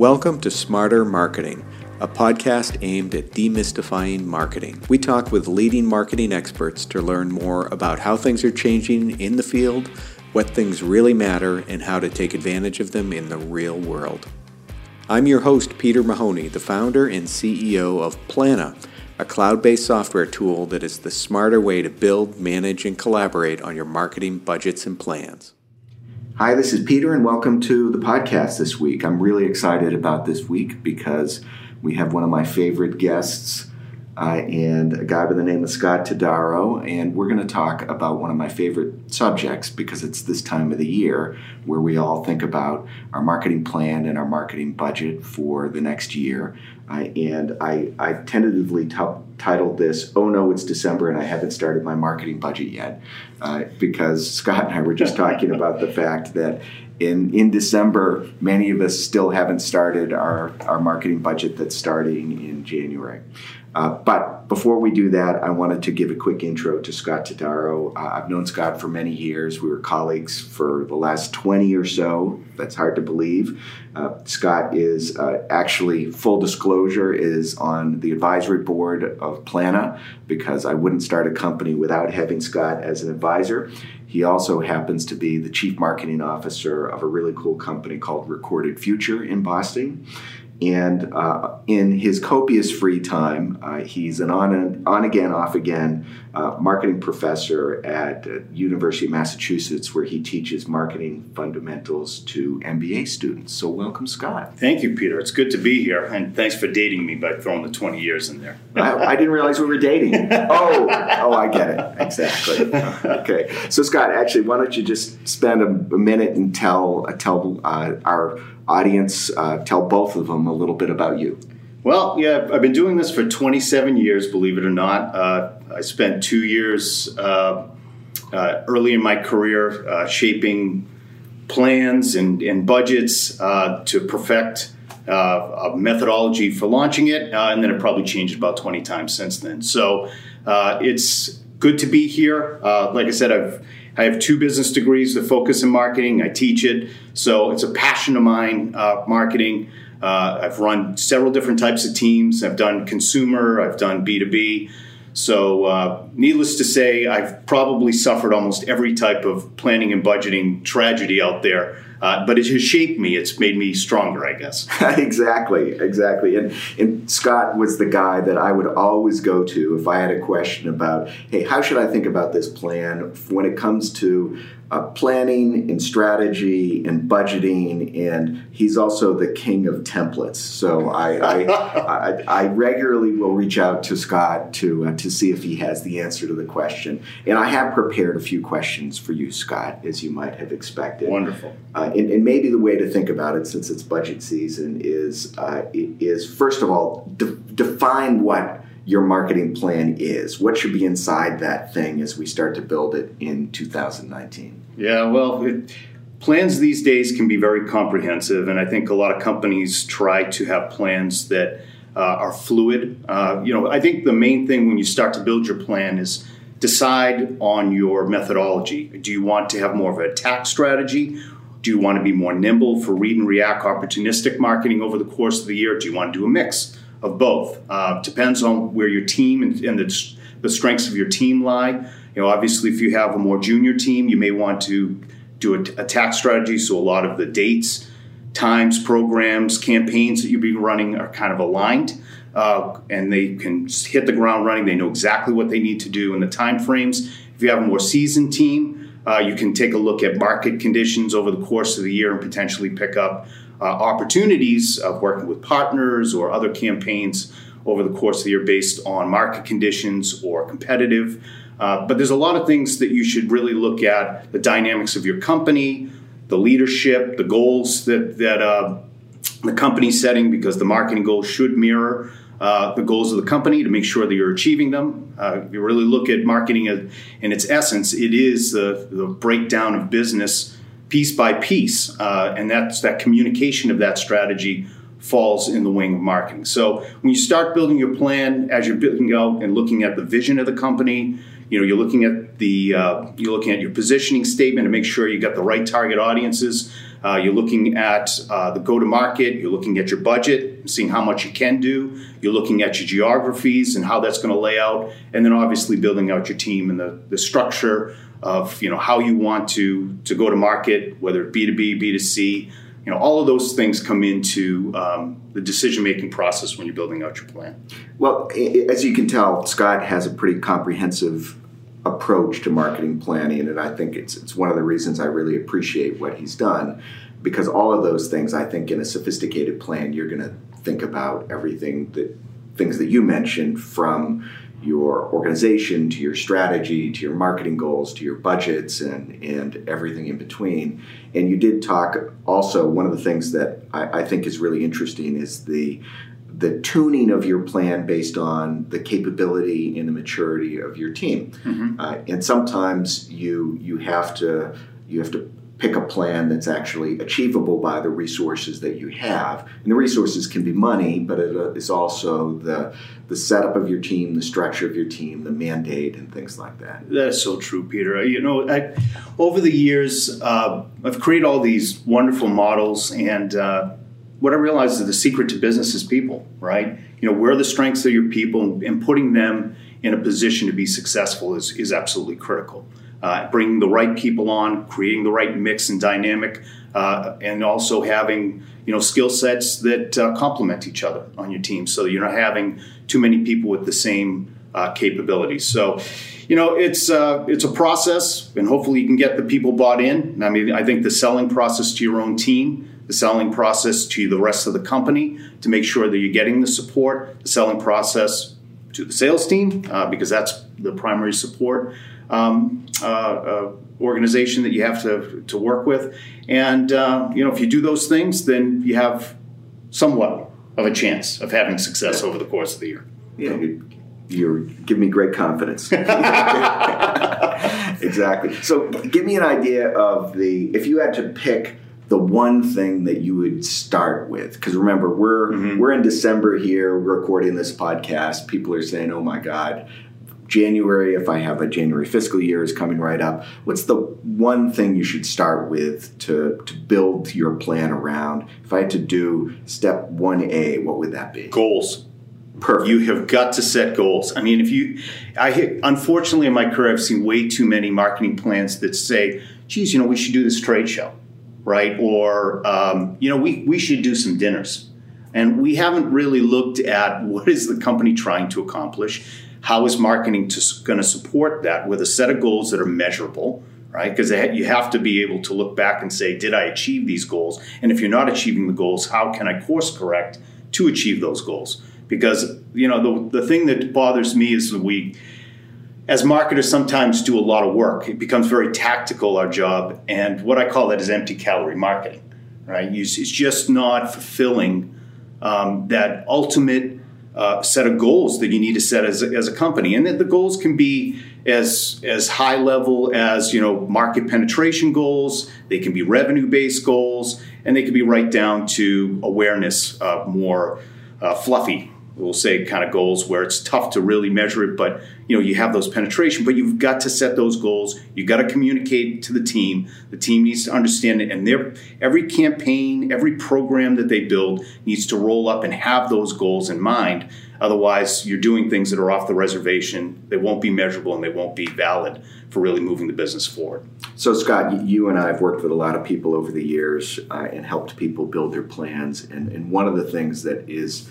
Welcome to Smarter Marketing, a podcast aimed at demystifying marketing. We talk with leading marketing experts to learn more about how things are changing in the field, what things really matter, and how to take advantage of them in the real world. I'm your host, Peter Mahoney, the founder and CEO of Plannuh, a cloud based software tool that is the smarter way to build, manage, and collaborate on your marketing budgets and plans. Hi, this is Peter, and welcome to the podcast this week. I'm really excited about this week because we have one of my favorite guests uh, and a guy by the name of Scott Todaro, and we're going to talk about one of my favorite subjects because it's this time of the year where we all think about our marketing plan and our marketing budget for the next year. Uh, and I, I tentatively t- titled this, Oh No, It's December and I haven't started my marketing budget yet. Uh, because Scott and I were just talking about the fact that in, in December, many of us still haven't started our, our marketing budget that's starting in January. Uh, but before we do that, I wanted to give a quick intro to Scott Todaro. Uh, I've known Scott for many years. We were colleagues for the last 20 or so. That's hard to believe. Uh, Scott is uh, actually, full disclosure, is on the advisory board of Plannuh because I wouldn't start a company without having Scott as an advisor. He also happens to be the chief marketing officer of a really cool company called Recorded Future in Boston. And uh, in his copious free time, uh, he's an on, and, on again, off again uh, marketing professor at uh, University of Massachusetts, where he teaches marketing fundamentals to MBA students. So, welcome, Scott. Thank you, Peter. It's good to be here, and thanks for dating me by throwing the twenty years in there. I, I, didn't realize we were dating. Oh, oh, I get it exactly. Okay, so Scott, actually, why don't you just spend a, a minute and tell uh, tell uh, our audience, tell both of them a little bit about you. Well, yeah, I've been doing this for 27 years, believe it or not. Uh, I spent two years uh, uh, early in my career uh, shaping plans and, and budgets uh, to perfect uh, a methodology for launching it, and then it probably changed about 20 times since then. So it's good to be here. like I said, I've I have two business degrees that focus in marketing. I teach it, so it's a passion of mine, marketing. Uh, I've run several different types of teams. I've done consumer, I've done B2B. So, uh, needless to say, I've probably suffered almost every type of planning and budgeting tragedy out there. Uh, but it has shaped me. It's made me stronger, I guess. exactly, exactly. And, and Scott was the guy that I would always go to if I had a question about, hey, how should I think about this plan when it comes to uh, planning and strategy and budgeting, and he's also the king of templates. So I, I, I, I, regularly will reach out to Scott to uh, to see if he has the answer to the question. And I have prepared a few questions for you, Scott, as you might have expected. Wonderful. Uh, and, and, maybe the way to think about it, since it's budget season, is uh, is first of all de- define what your marketing plan is. What should be inside that thing as we start to build it in 2019? Yeah, well, it, plans these days can be very comprehensive, and I think a lot of companies try to have plans that uh, are fluid. Uh, you know, I think the main thing when you start to build your plan is decide on your methodology. Do you want to have more of a attack strategy? Do you want to be more nimble for read and react opportunistic marketing over the course of the year? Do you want to do a mix? Of both. Uh, depends on where your team and, and the, the strengths of your team lie. You know, obviously, if you have a more junior team, you may want to do a, a tax strategy. So a lot of the dates, times, programs, campaigns that you'll be running are kind of aligned. Uh, and they can hit the ground running. They know exactly what they need to do in the time frames. If you have a more seasoned team, uh, you can take a look at market conditions over the course of the year and potentially pick up uh, opportunities of working with partners or other campaigns over the course of the year based on market conditions or competitive. Uh, but there's a lot of things that you should really look at the dynamics of your company, the leadership, the goals that, that uh, the company's setting, because the marketing goals should mirror uh, the goals of the company to make sure that you're achieving them. Uh, if you really look at marketing in its essence, it is the, the breakdown of business piece by piece, uh, and that's that communication of that strategy falls in the wing of marketing. So when you start building your plan, as you're building out and looking at the vision of the company, you know you're looking at the uh, you're looking at your positioning statement to make sure you got the right target audiences. Uh, you're looking at uh, the go to market. You're looking at your budget, seeing how much you can do. You're looking at your geographies and how that's going to lay out. And then obviously building out your team and the, the structure of you know how you want to to go to market, whether B2B, B2C. You know, all of those things come into um, the decision making process when you're building out your plan. Well, as you can tell, Scott has a pretty comprehensive approach to marketing planning, and I think it's it's one of the reasons I really appreciate what he's done, because all of those things I think in a sophisticated plan you're going to think about everything that things that you mentioned from your organization to your strategy to your marketing goals to your budgets and and everything in between and you did talk also one of the things that I, I think is really interesting is the the tuning of your plan based on the capability and the maturity of your team. Mm-hmm. Uh, and sometimes you you have to you have to pick a plan that's actually achievable by the resources that you have. And the resources can be money, but it uh, also the the setup of your team, the structure of your team, the mandate, and things like that. That's so true, Peter. You know, I, over the years, uh, I've created all these wonderful models and uh, what I realize is the secret to business is people, right? You know, where are the strengths of your people and putting them in a position to be successful is, is absolutely critical. Uh, bringing the right people on, creating the right mix and dynamic, uh, and also having you know skill sets that uh, complement each other on your team, so you're not having too many people with the same uh, capabilities. So, you know, it's uh, it's a process, and hopefully you can get the people bought in. I mean, I think the selling process to your own team the selling process to the rest of the company to make sure that you're getting the support, the selling process to the sales team, uh, because that's the primary support um, uh, uh, organization that you have to, to work with. And, uh, you know, if you do those things, then you have somewhat of a chance of having success over the course of the year. Yeah, you, you're giving me great confidence. exactly. So, give me an idea of the if you had to pick the one thing that you would start with because remember we're mm-hmm. we're in december here recording this podcast people are saying oh my god january if i have a january fiscal year is coming right up what's the one thing you should start with to to build your plan around if i had to do step 1a what would that be goals Perfect. You have got to set goals. I mean, if you, I unfortunately in my career I've seen way too many marketing plans that say, "Geez, you know, we should do this trade show." right? Or, um, you know, we, we should do some dinners. And we haven't really looked at what is the company trying to accomplish? How is marketing going to support that with a set of goals that are measurable, right? Because you have to be able to look back and say, did I achieve these goals? And if you're not achieving the goals, how can I course correct to achieve those goals? Because, you know, the, the thing that bothers me is that we, as marketers sometimes do a lot of work. It becomes very tactical, our job. And what I call that is empty calorie marketing, right? It's just not fulfilling um, that ultimate uh, set of goals that you need to set as a, as a company. And that the goals can be as, as high level as, you know, market penetration goals. They can be revenue based goals and they can be right down to awareness, uh, more uh, fluffy we'll say kind of goals where it's tough to really measure it but you know you have those penetration but you've got to set those goals. You've got to communicate to the team. The team needs to understand it and their every campaign every program that they build needs to roll up and have those goals in mind. Otherwise you're doing things that are off the reservation. They won't be measurable and they won't be valid for really moving the business forward. So scott you and i have worked with a lot of people over the years uh, and helped people build their plans and, and one of the things that is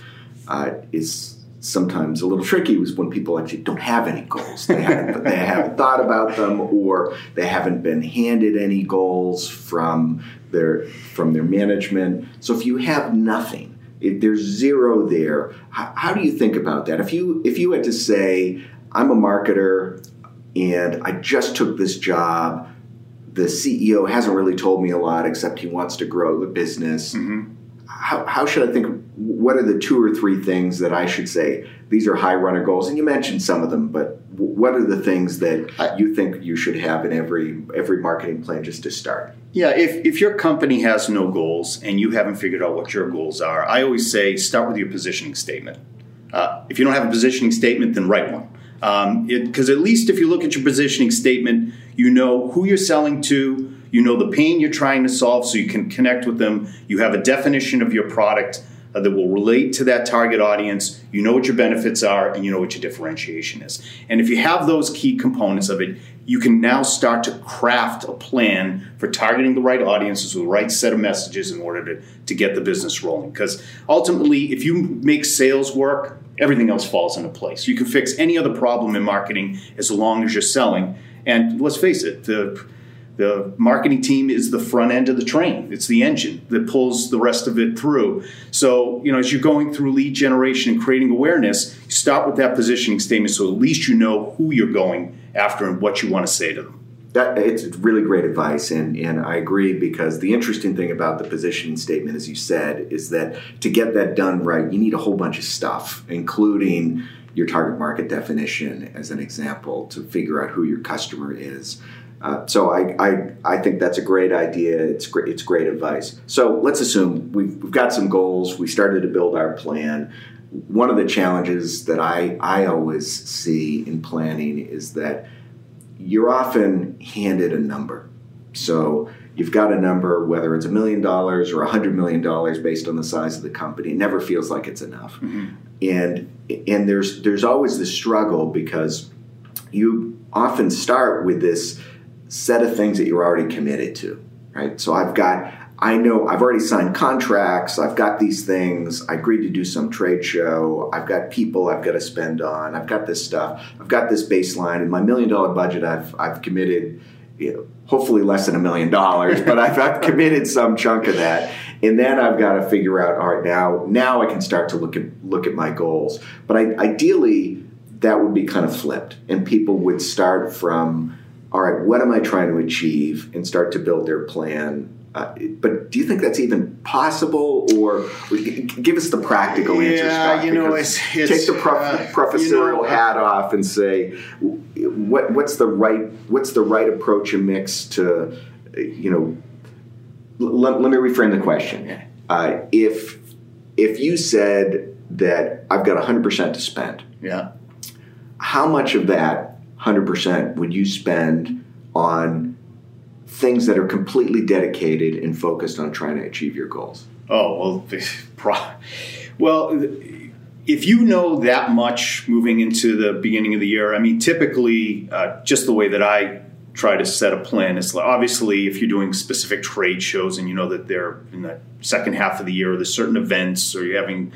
uh, is sometimes a little tricky was when people actually don't have any goals. They haven't, they haven't thought about them, or they haven't been handed any goals from their from their management. So if you have nothing, if there's zero there, how, how do you think about that? If you if you had to say, I'm a marketer and I just took this job. The CEO hasn't really told me a lot except he wants to grow the business. Mm-hmm how, how should I think? What are the two or three things that I should say? These are high runner goals, and you mentioned some of them, but what are the things that you think you should have in every every marketing plan just to start? Yeah, if, if your company has no goals and you haven't figured out what your goals are, I always say start with your positioning statement. Uh, if you don't have a positioning statement, then write one. Because um, at least if you look at your positioning statement, you know who you're selling to, You know the pain you're trying to solve, so you can connect with them. You have a definition of your product uh, that will relate to that target audience. You know what your benefits are, and you know what your differentiation is. And if you have those key components of it, you can now start to craft a plan for targeting the right audiences with the right set of messages in order to, to get the business rolling. Because ultimately, if you make sales work, everything else falls into place. You can fix any other problem in marketing as long as you're selling. And let's face it, the the marketing team is the front end of the train. It's the engine that pulls the rest of it through. So, you know, as you're going through lead generation and creating awareness, you start with that positioning statement so at least you know who you're going after and what you want to say to them. That, it's really great advice, and, and I agree because the interesting thing about the positioning statement, as you said, is that to get that done right, you need a whole bunch of stuff, including your target market definition, as an example, to figure out who your customer is. Uh, so I, I, I think that's a great idea. It's great. It's great advice. So let's assume we've, we've got some goals. We started to build our plan. One of the challenges that I, I always see in planning is that you're often handed a number. So you've got a number, whether it's a million dollars or a hundred million dollars, based on the size of the company. It never feels like it's enough, mm-hmm. and and there's there's always this struggle because you often start with this set of things that you're already committed to, right? So I've got, I know I've already signed contracts, I've got these things, I agreed to do some trade show, I've got people I've got to spend on, I've got this stuff, I've got this baseline, and my million dollar budget I've, I've committed, you know, hopefully less than a million dollars, but I've, I've committed some chunk of that. And then I've got to figure out, all right, now, now I can start to look at, look at my goals. But I, ideally, that would be kind of flipped, and people would start from, all right, what am I trying to achieve and start to build their plan. Uh, but do you think that's even possible, or, or give us the practical answer? Yeah, Scott, you know, it's, it's, take the prof- uh, professorial you know, hat off and say, what, what's the right what's the right approach and mix to, you know. Let, let me reframe the question. Uh, if if you said that I've got 100% to spend, yeah, how much of that 100% would you spend on things that are completely dedicated and focused on trying to achieve your goals? Oh, well, well, if you know that much moving into the beginning of the year, I mean, typically, uh, just the way that I try to set a plan is obviously if you're doing specific trade shows and you know that they're in the second half of the year, or there's certain events, or you're having,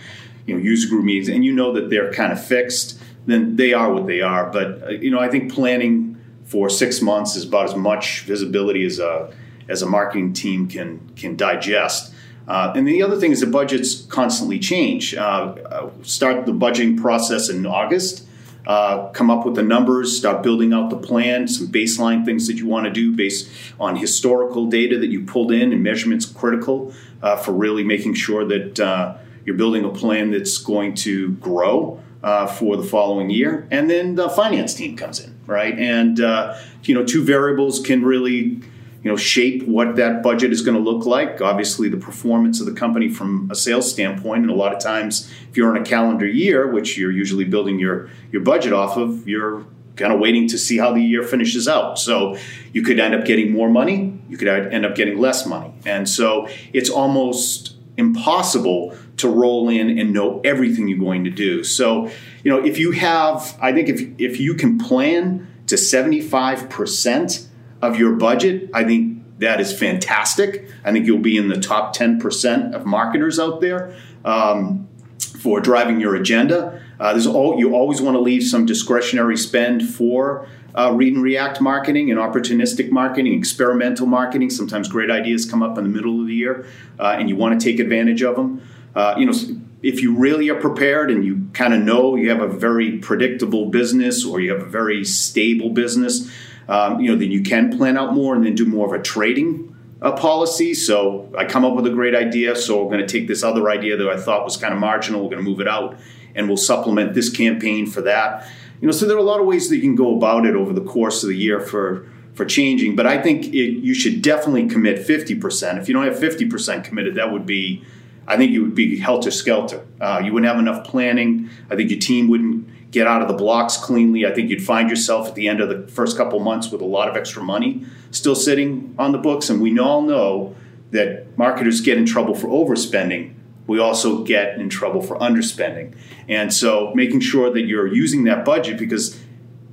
you know, user group meetings, and you know that they're kind of fixed then they are what they are. But uh, you know, I think planning for six months is about as much visibility as a as a marketing team can can digest. Uh, and the other thing is the budgets constantly change. Uh, uh start the budgeting process in August. Uh, come up with the numbers, start building out the plan, some baseline things that you want to do based on historical data that you pulled in and measurements critical uh, for really making sure that you're building a plan that's going to grow uh, for the following year, and then the finance team comes in, right? And uh, you know, two variables can really you know shape what that budget is going to look like. Obviously, the performance of the company from a sales standpoint, and a lot of times, if you're in a calendar year, which you're usually building your your budget off of, you're kind of waiting to see how the year finishes out. So you could end up getting more money, you could end up getting less money, and so it's almost impossible to roll in and know everything you're going to do. So, you know, if you have, I think if, if you can plan to 75% of your budget, I think that is fantastic. I think you'll be in the top 10% of marketers out there um, for driving your agenda. Uh, there's all, you always want to leave some discretionary spend for uh, read and react marketing and opportunistic marketing, experimental marketing. Sometimes great ideas come up in the middle of the year, uh, and you want to take advantage of them. Uh, you know, if you really are prepared and you kind of know you have a very predictable business or you have a very stable business, um, you know, then you can plan out more and then do more of a trading uh, policy. So I come up with a great idea, so we're going to take this other idea that I thought was kind of marginal, we're going to move it out, and we'll supplement this campaign for that. You know, so there are a lot of ways that you can go about it over the course of the year for for changing. But I think it, you should definitely commit fifty percent. If you don't have fifty percent committed, that would be I think you would be helter skelter. Uh, you wouldn't have enough planning. I think your team wouldn't get out of the blocks cleanly. I think you'd find yourself at the end of the first couple months with a lot of extra money still sitting on the books. And we all know that marketers get in trouble for overspending. We also get in trouble for underspending. And so making sure that you're using that budget because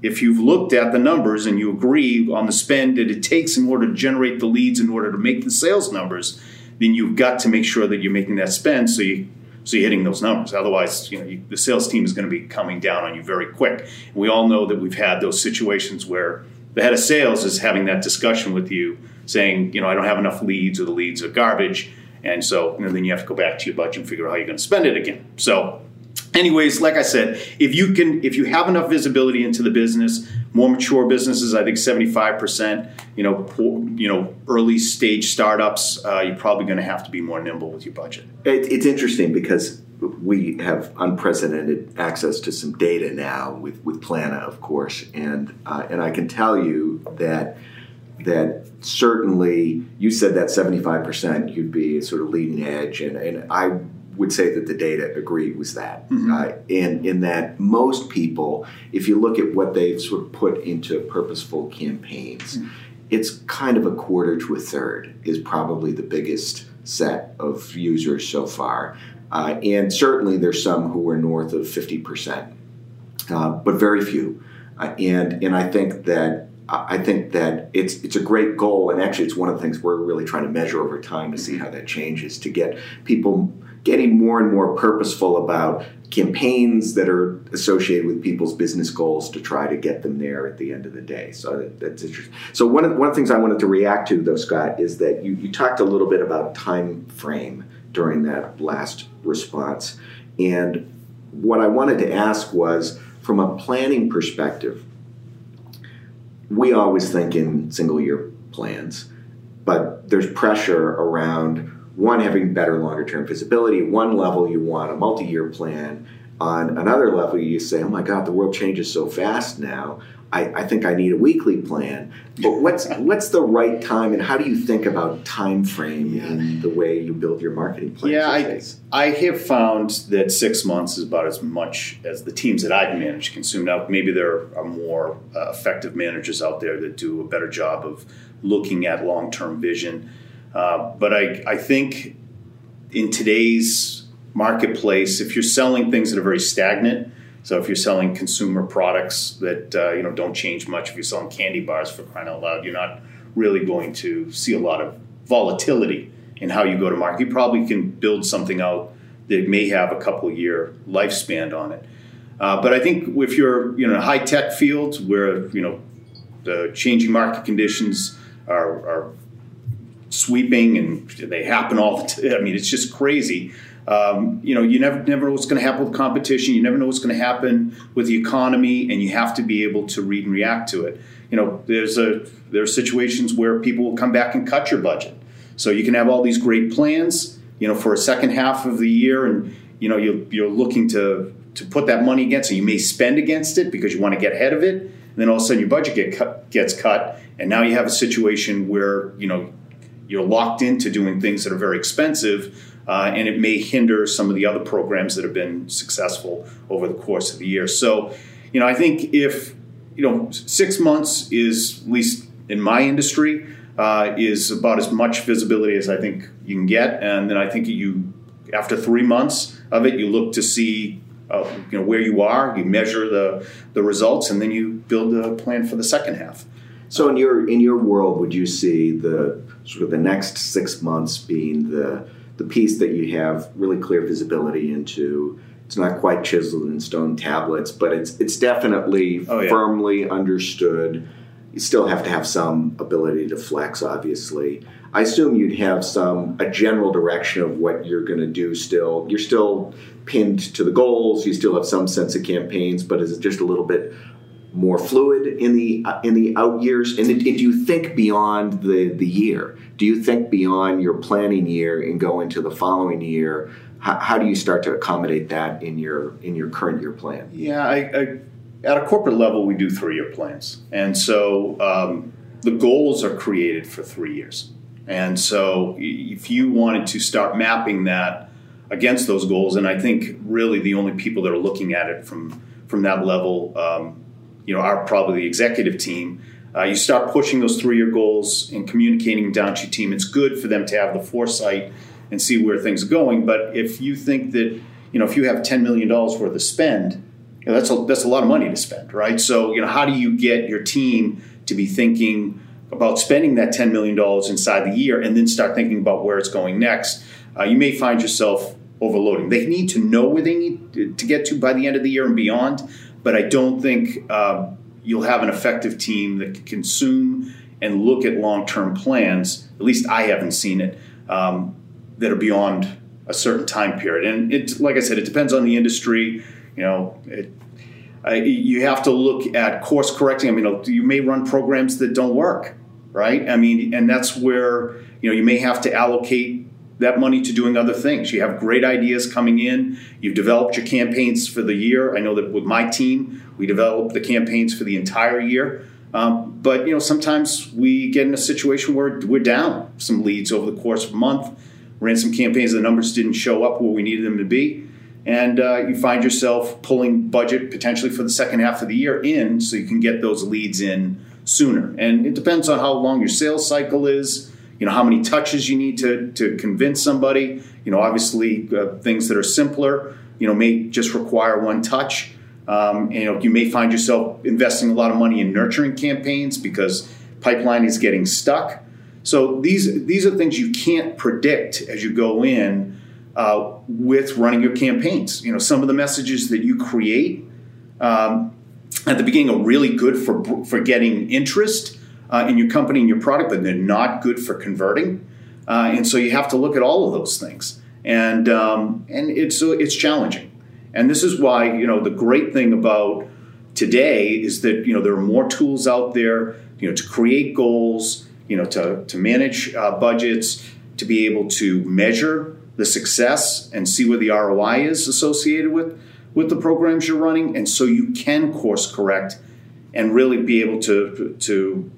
if you've looked at the numbers and you agree on the spend that it takes in order to generate the leads in order to make the sales numbers, then you've got to make sure that you're making that spend so you so you're hitting those numbers. Otherwise, you know, you, the sales team is going to be coming down on you very quick. We all know that we've had those situations where the head of sales is having that discussion with you, saying, you know, I don't have enough leads, or the leads are garbage, and so then you have to go back to your budget and figure out how you're going to spend it again. So anyways like i said if you can if you have enough visibility into the business more mature businesses i think 75% you know poor, you know early stage startups uh, you're probably going to have to be more nimble with your budget. It, it's interesting because we have unprecedented access to some data now with, with Plannuh, of course, and uh, and I can tell you that that certainly you said that seventy five percent you'd be sort of leading edge, and, and I would say that the data agree with that. Mm-hmm. Uh, in in that most people, if you look at what they've sort of put into purposeful campaigns, mm-hmm. it's kind of a quarter to a third is probably the biggest set of users so far. Uh, and certainly there's some who are north of 50%, uh, but very few. Uh, and, and I think that I think that it's it's a great goal, and actually, it's one of the things we're really trying to measure over time to see how that changes. To get people getting more and more purposeful about campaigns that are associated with people's business goals to try to get them there at the end of the day. So that, that's interesting. So one of, one of the things I wanted to react to, though, Scott, is that you, you talked a little bit about time frame during that last response. And what I wanted to ask was from a planning perspective, we always think in single year plans, but there's pressure around one having better longer term visibility one level you want a multi-year plan on another level you say oh my god the world changes so fast now I, I, think I need a weekly plan. But what's what's the right time, and how do you think about time frame yeah. in the way you build your marketing plan? Yeah, I, I have found that six months is about as much as the teams that I've managed consume. Now, maybe there are more uh, effective managers out there that do a better job of looking at long term vision. Uh, but I, I think in today's marketplace, if you're selling things that are very stagnant, so if you're selling consumer products that uh, you know don't change much, if you're selling candy bars for crying out loud, you're not really going to see a lot of volatility in how you go to market. You probably can build something out that may have a couple year lifespan on it. Uh, but I think if you're you know in a high tech field where you know the changing market conditions are, are sweeping and they happen all the time. I mean, it's just crazy. Um, you know, you never never know what's going to happen with competition. You never know what's going to happen with the economy, and you have to be able to read and react to it. You know, there's a there are situations where people will come back and cut your budget. So you can have all these great plans, you know, for a second half of the year, and you know you're, you're looking to to put that money against. So you may spend against it because you want to get ahead of it. And then all of a sudden your budget get cut, gets cut, and now you have a situation where you know you're locked into doing things that are very expensive, uh, and it may hinder some of the other programs that have been successful over the course of the year. So, you know, I think if you know six months is at least in my industry uh, is about as much visibility as I think you can get, and then I think you after three months of it, you look to see uh, you know where you are, you measure the the results, and then you build a plan for the second half. So in your in your world, would you see the sort of the next six months being the the piece that you have really clear visibility into? It's not quite chiseled in stone tablets, but it's it's definitely oh, yeah. firmly understood. You still have to have some ability to flex, obviously. I assume you'd have some a general direction of what you're going to do. Still, you're still pinned to the goals. You still have some sense of campaigns, but is it just a little bit more fluid in the uh, in the out years? And, do you think beyond the the year? Do you think beyond your planning year and go into the following year? How, how do you start to accommodate that in your in your current year plan? Yeah, I, I, at a corporate level, we do three year plans, and so um, the goals are created for three years. And so, if you wanted to start mapping that against those goals, and I think really the only people that are looking at it from from that level, um, you know, are probably the executive team. Uh, you start pushing those three-year goals and communicating down to your team. It's good for them to have the foresight and see where things are going. But if you think that, you know, if you have ten million dollars worth of spend, you know, that's a, that's a lot of money to spend, right? So, you know, how do you get your team to be thinking about spending that ten million dollars inside the year, and then start thinking about where it's going next? Uh, you may find yourself overloading. They need to know where they need to get to by the end of the year and beyond. But I don't think uh, you'll have an effective team that can consume and look at long term plans. At least I haven't seen it um, that are beyond a certain time period. And it, like I said, it depends on the industry. You know, it, I, you have to look at course correcting. I mean, you may run programs that don't work, right? I mean, and that's where you know you may have to allocate that money to doing other things. You have great ideas coming in. You've developed your campaigns for the year. I know that with my team, we develop the campaigns for the entire year. Um, but you know, sometimes we get in a situation where we're down some leads over the course of a month. Ran some campaigns, the numbers didn't show up where we needed them to be, and uh, you find yourself pulling budget potentially for the second half of the year in, so you can get those leads in sooner. And it depends on how long your sales cycle is you know how many touches you need to to convince somebody. You know obviously uh, things that are simpler you know may just require one touch. Um, and, you know you may find yourself investing a lot of money in nurturing campaigns because pipeline is getting stuck. So these these are things you can't predict as you go in uh, with running your campaigns. You know some of the messages that you create um, at the beginning are really good for for getting interest uh, in your company and your product, but they're not good for converting. Uh, and so you have to look at all of those things, and um, and it's it's challenging. And this is why you know the great thing about today is that you know there are more tools out there, you know, to create goals, you know, to to manage uh, budgets, to be able to measure the success and see where the ROI is associated with with the programs you're running, and so you can course correct and really be able to to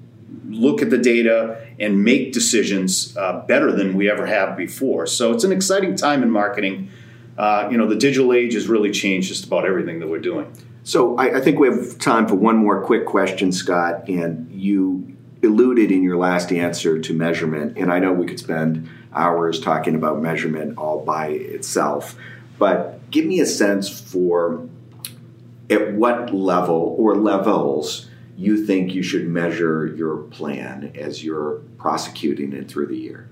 look at the data and make decisions uh, better than we ever have before. So it's an exciting time in marketing. Uh, you know, the digital age has really changed just about everything that we're doing. So I, I think we have time for one more quick question, Scott. And you alluded in your last answer to measurement, and I know we could spend hours talking about measurement all by itself, but give me a sense for at what level or levels you think you should measure your plan as you're prosecuting it through the year?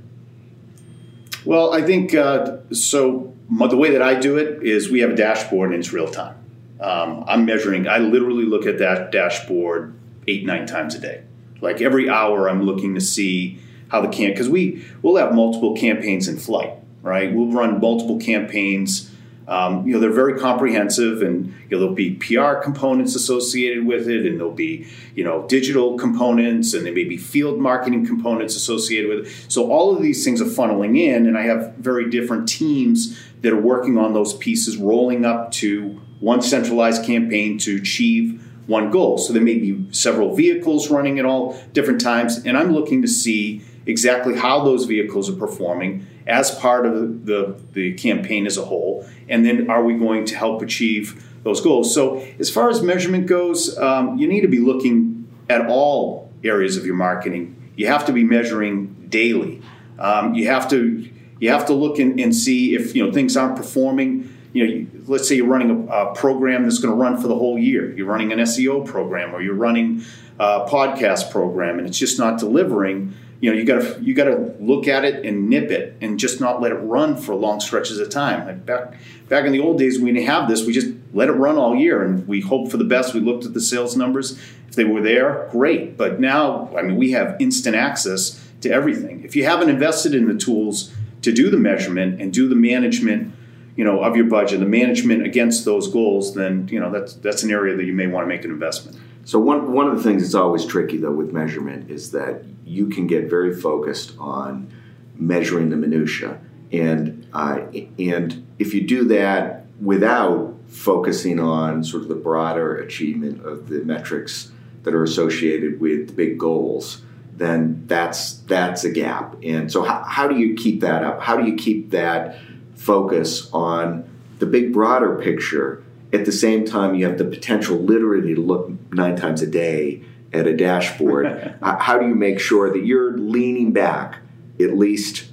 Well, I think uh, so. The way that I do it is we have a dashboard and it's real time. Um, I'm measuring, I literally look at that dashboard eight, nine times a day. Like every hour, I'm looking to see how the camp, because we we'll have multiple campaigns in flight, right? We'll run multiple campaigns um, you know, they're very comprehensive, and you know, there'll be PR components associated with it, and there'll be you know digital components, and there may be field marketing components associated with it. So all of these things are funneling in, and I have very different teams that are working on those pieces, rolling up to one centralized campaign to achieve one goal. So there may be several vehicles running at all different times, and I'm looking to see exactly how those vehicles are performing as part of the, the campaign as a whole, and then are we going to help achieve those goals? So, as far as measurement goes, um, you need to be looking at all areas of your marketing. You have to be measuring daily. Um, you have to you have to look and, and, see if you know things aren't performing. You know, let's say you're running a, a program that's going to run for the whole year. You're running an SEO program, or you're running a podcast program, and it's just not delivering you know you got to you got to look at it and nip it and just not let it run for long stretches of time. Like back back in the old days we didn't have this we just let it run all year and we hoped for the best. We looked at the sales numbers. If they were there great. But now i mean we have instant access to everything. If you haven't invested in the tools to do the measurement and do the management you know of your budget the management against those goals then you know that's that's an area that you may want to make an investment so one one of the things that's always tricky though with measurement is that you can get very focused on measuring the minutia, and uh, and if you do that without focusing on sort of the broader achievement of the metrics that are associated with the big goals, then that's that's a gap. And so how, how do you keep that up? How do you keep that focus on the big broader picture at the same time, you have the potential literally to look nine times a day at a dashboard. How do you make sure that you're leaning back at least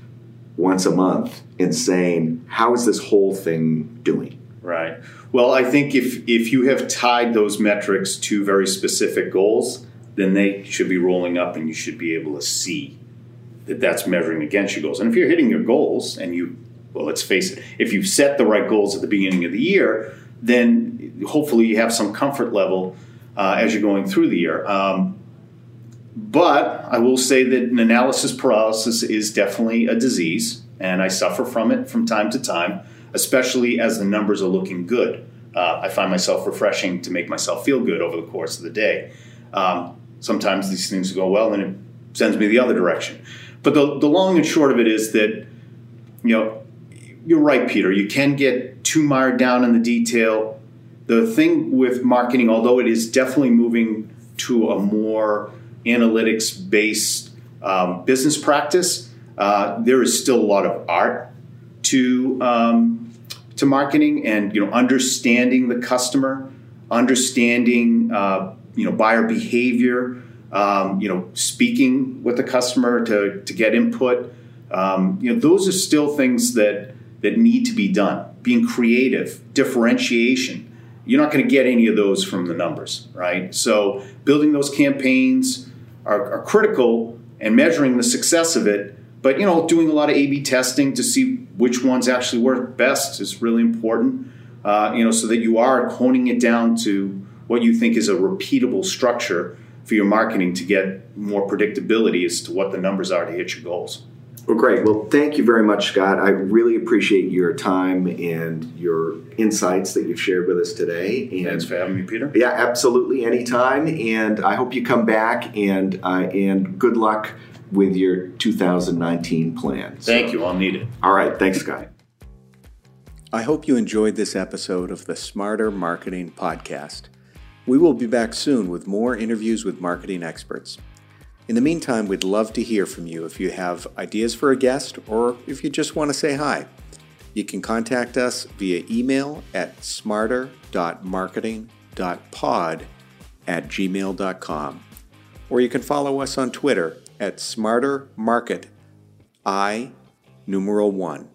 once a month and saying, how is this whole thing doing? Right. Well, I think if if you have tied those metrics to very specific goals, then they should be rolling up, and you should be able to see that that's measuring against your goals. And if you're hitting your goals, and you well, let's face it, if you've set the right goals at the beginning of the year, then hopefully you have some comfort level uh, as you're going through the year. Um, but I will say that an analysis paralysis is definitely a disease, and I suffer from it from time to time, especially as the numbers are looking good. Uh, I find myself refreshing to make myself feel good over the course of the day. Um, sometimes these things go well, and it sends me the other direction. But the, the long and short of it is that, you know, you're right, Peter. You can get too mired down in the detail. The thing with marketing, although it is definitely moving to a more analytics based um, business practice, uh, there is still a lot of art to um, to marketing and you know understanding the customer, understanding uh, you know buyer behavior, um, you know speaking with the customer to to get input. Um, you know those are still things that that need to be done. Being creative, differentiation. You're not going to get any of those from the numbers, right? So building those campaigns are, are critical and measuring the success of it. But you know, doing a lot of A/B testing to see which ones actually work best is really important. Uh, you know, so that you are honing it down to what you think is a repeatable structure for your marketing to get more predictability as to what the numbers are to hit your goals. Well, great. Well, thank you very much, Scott. I really appreciate your time and your insights that you've shared with us today. And Thanks for having me, Peter. Yeah, absolutely, anytime. And I hope you come back. And uh, and good luck with your 2019 plan. Thank so, you. I'll need it. All right. Thanks, Scott. I hope you enjoyed this episode of the Smarter Marketing Podcast. We will be back soon with more interviews with marketing experts. In the meantime, we'd love to hear from you if you have ideas for a guest or if you just want to say hi. You can contact us via email at smarter.marketing.pod at gmail.com. Or you can follow us on Twitter at smartermarket, I numeral one.